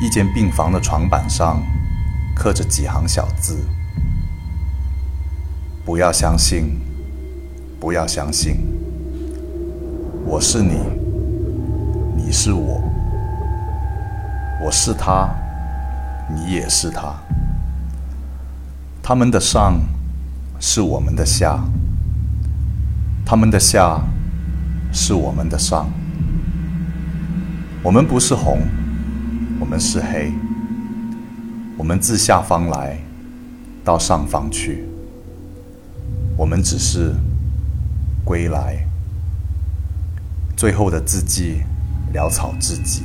一间病房的床板上刻着几行小字：“不要相信，不要相信，我是你，你是我，我是他，你也是他。他们的上是我们的下，他们的下是我们的上。我们不是红。”我们是黑，我们自下方来，到上方去。我们只是归来，最后的字迹潦草至极。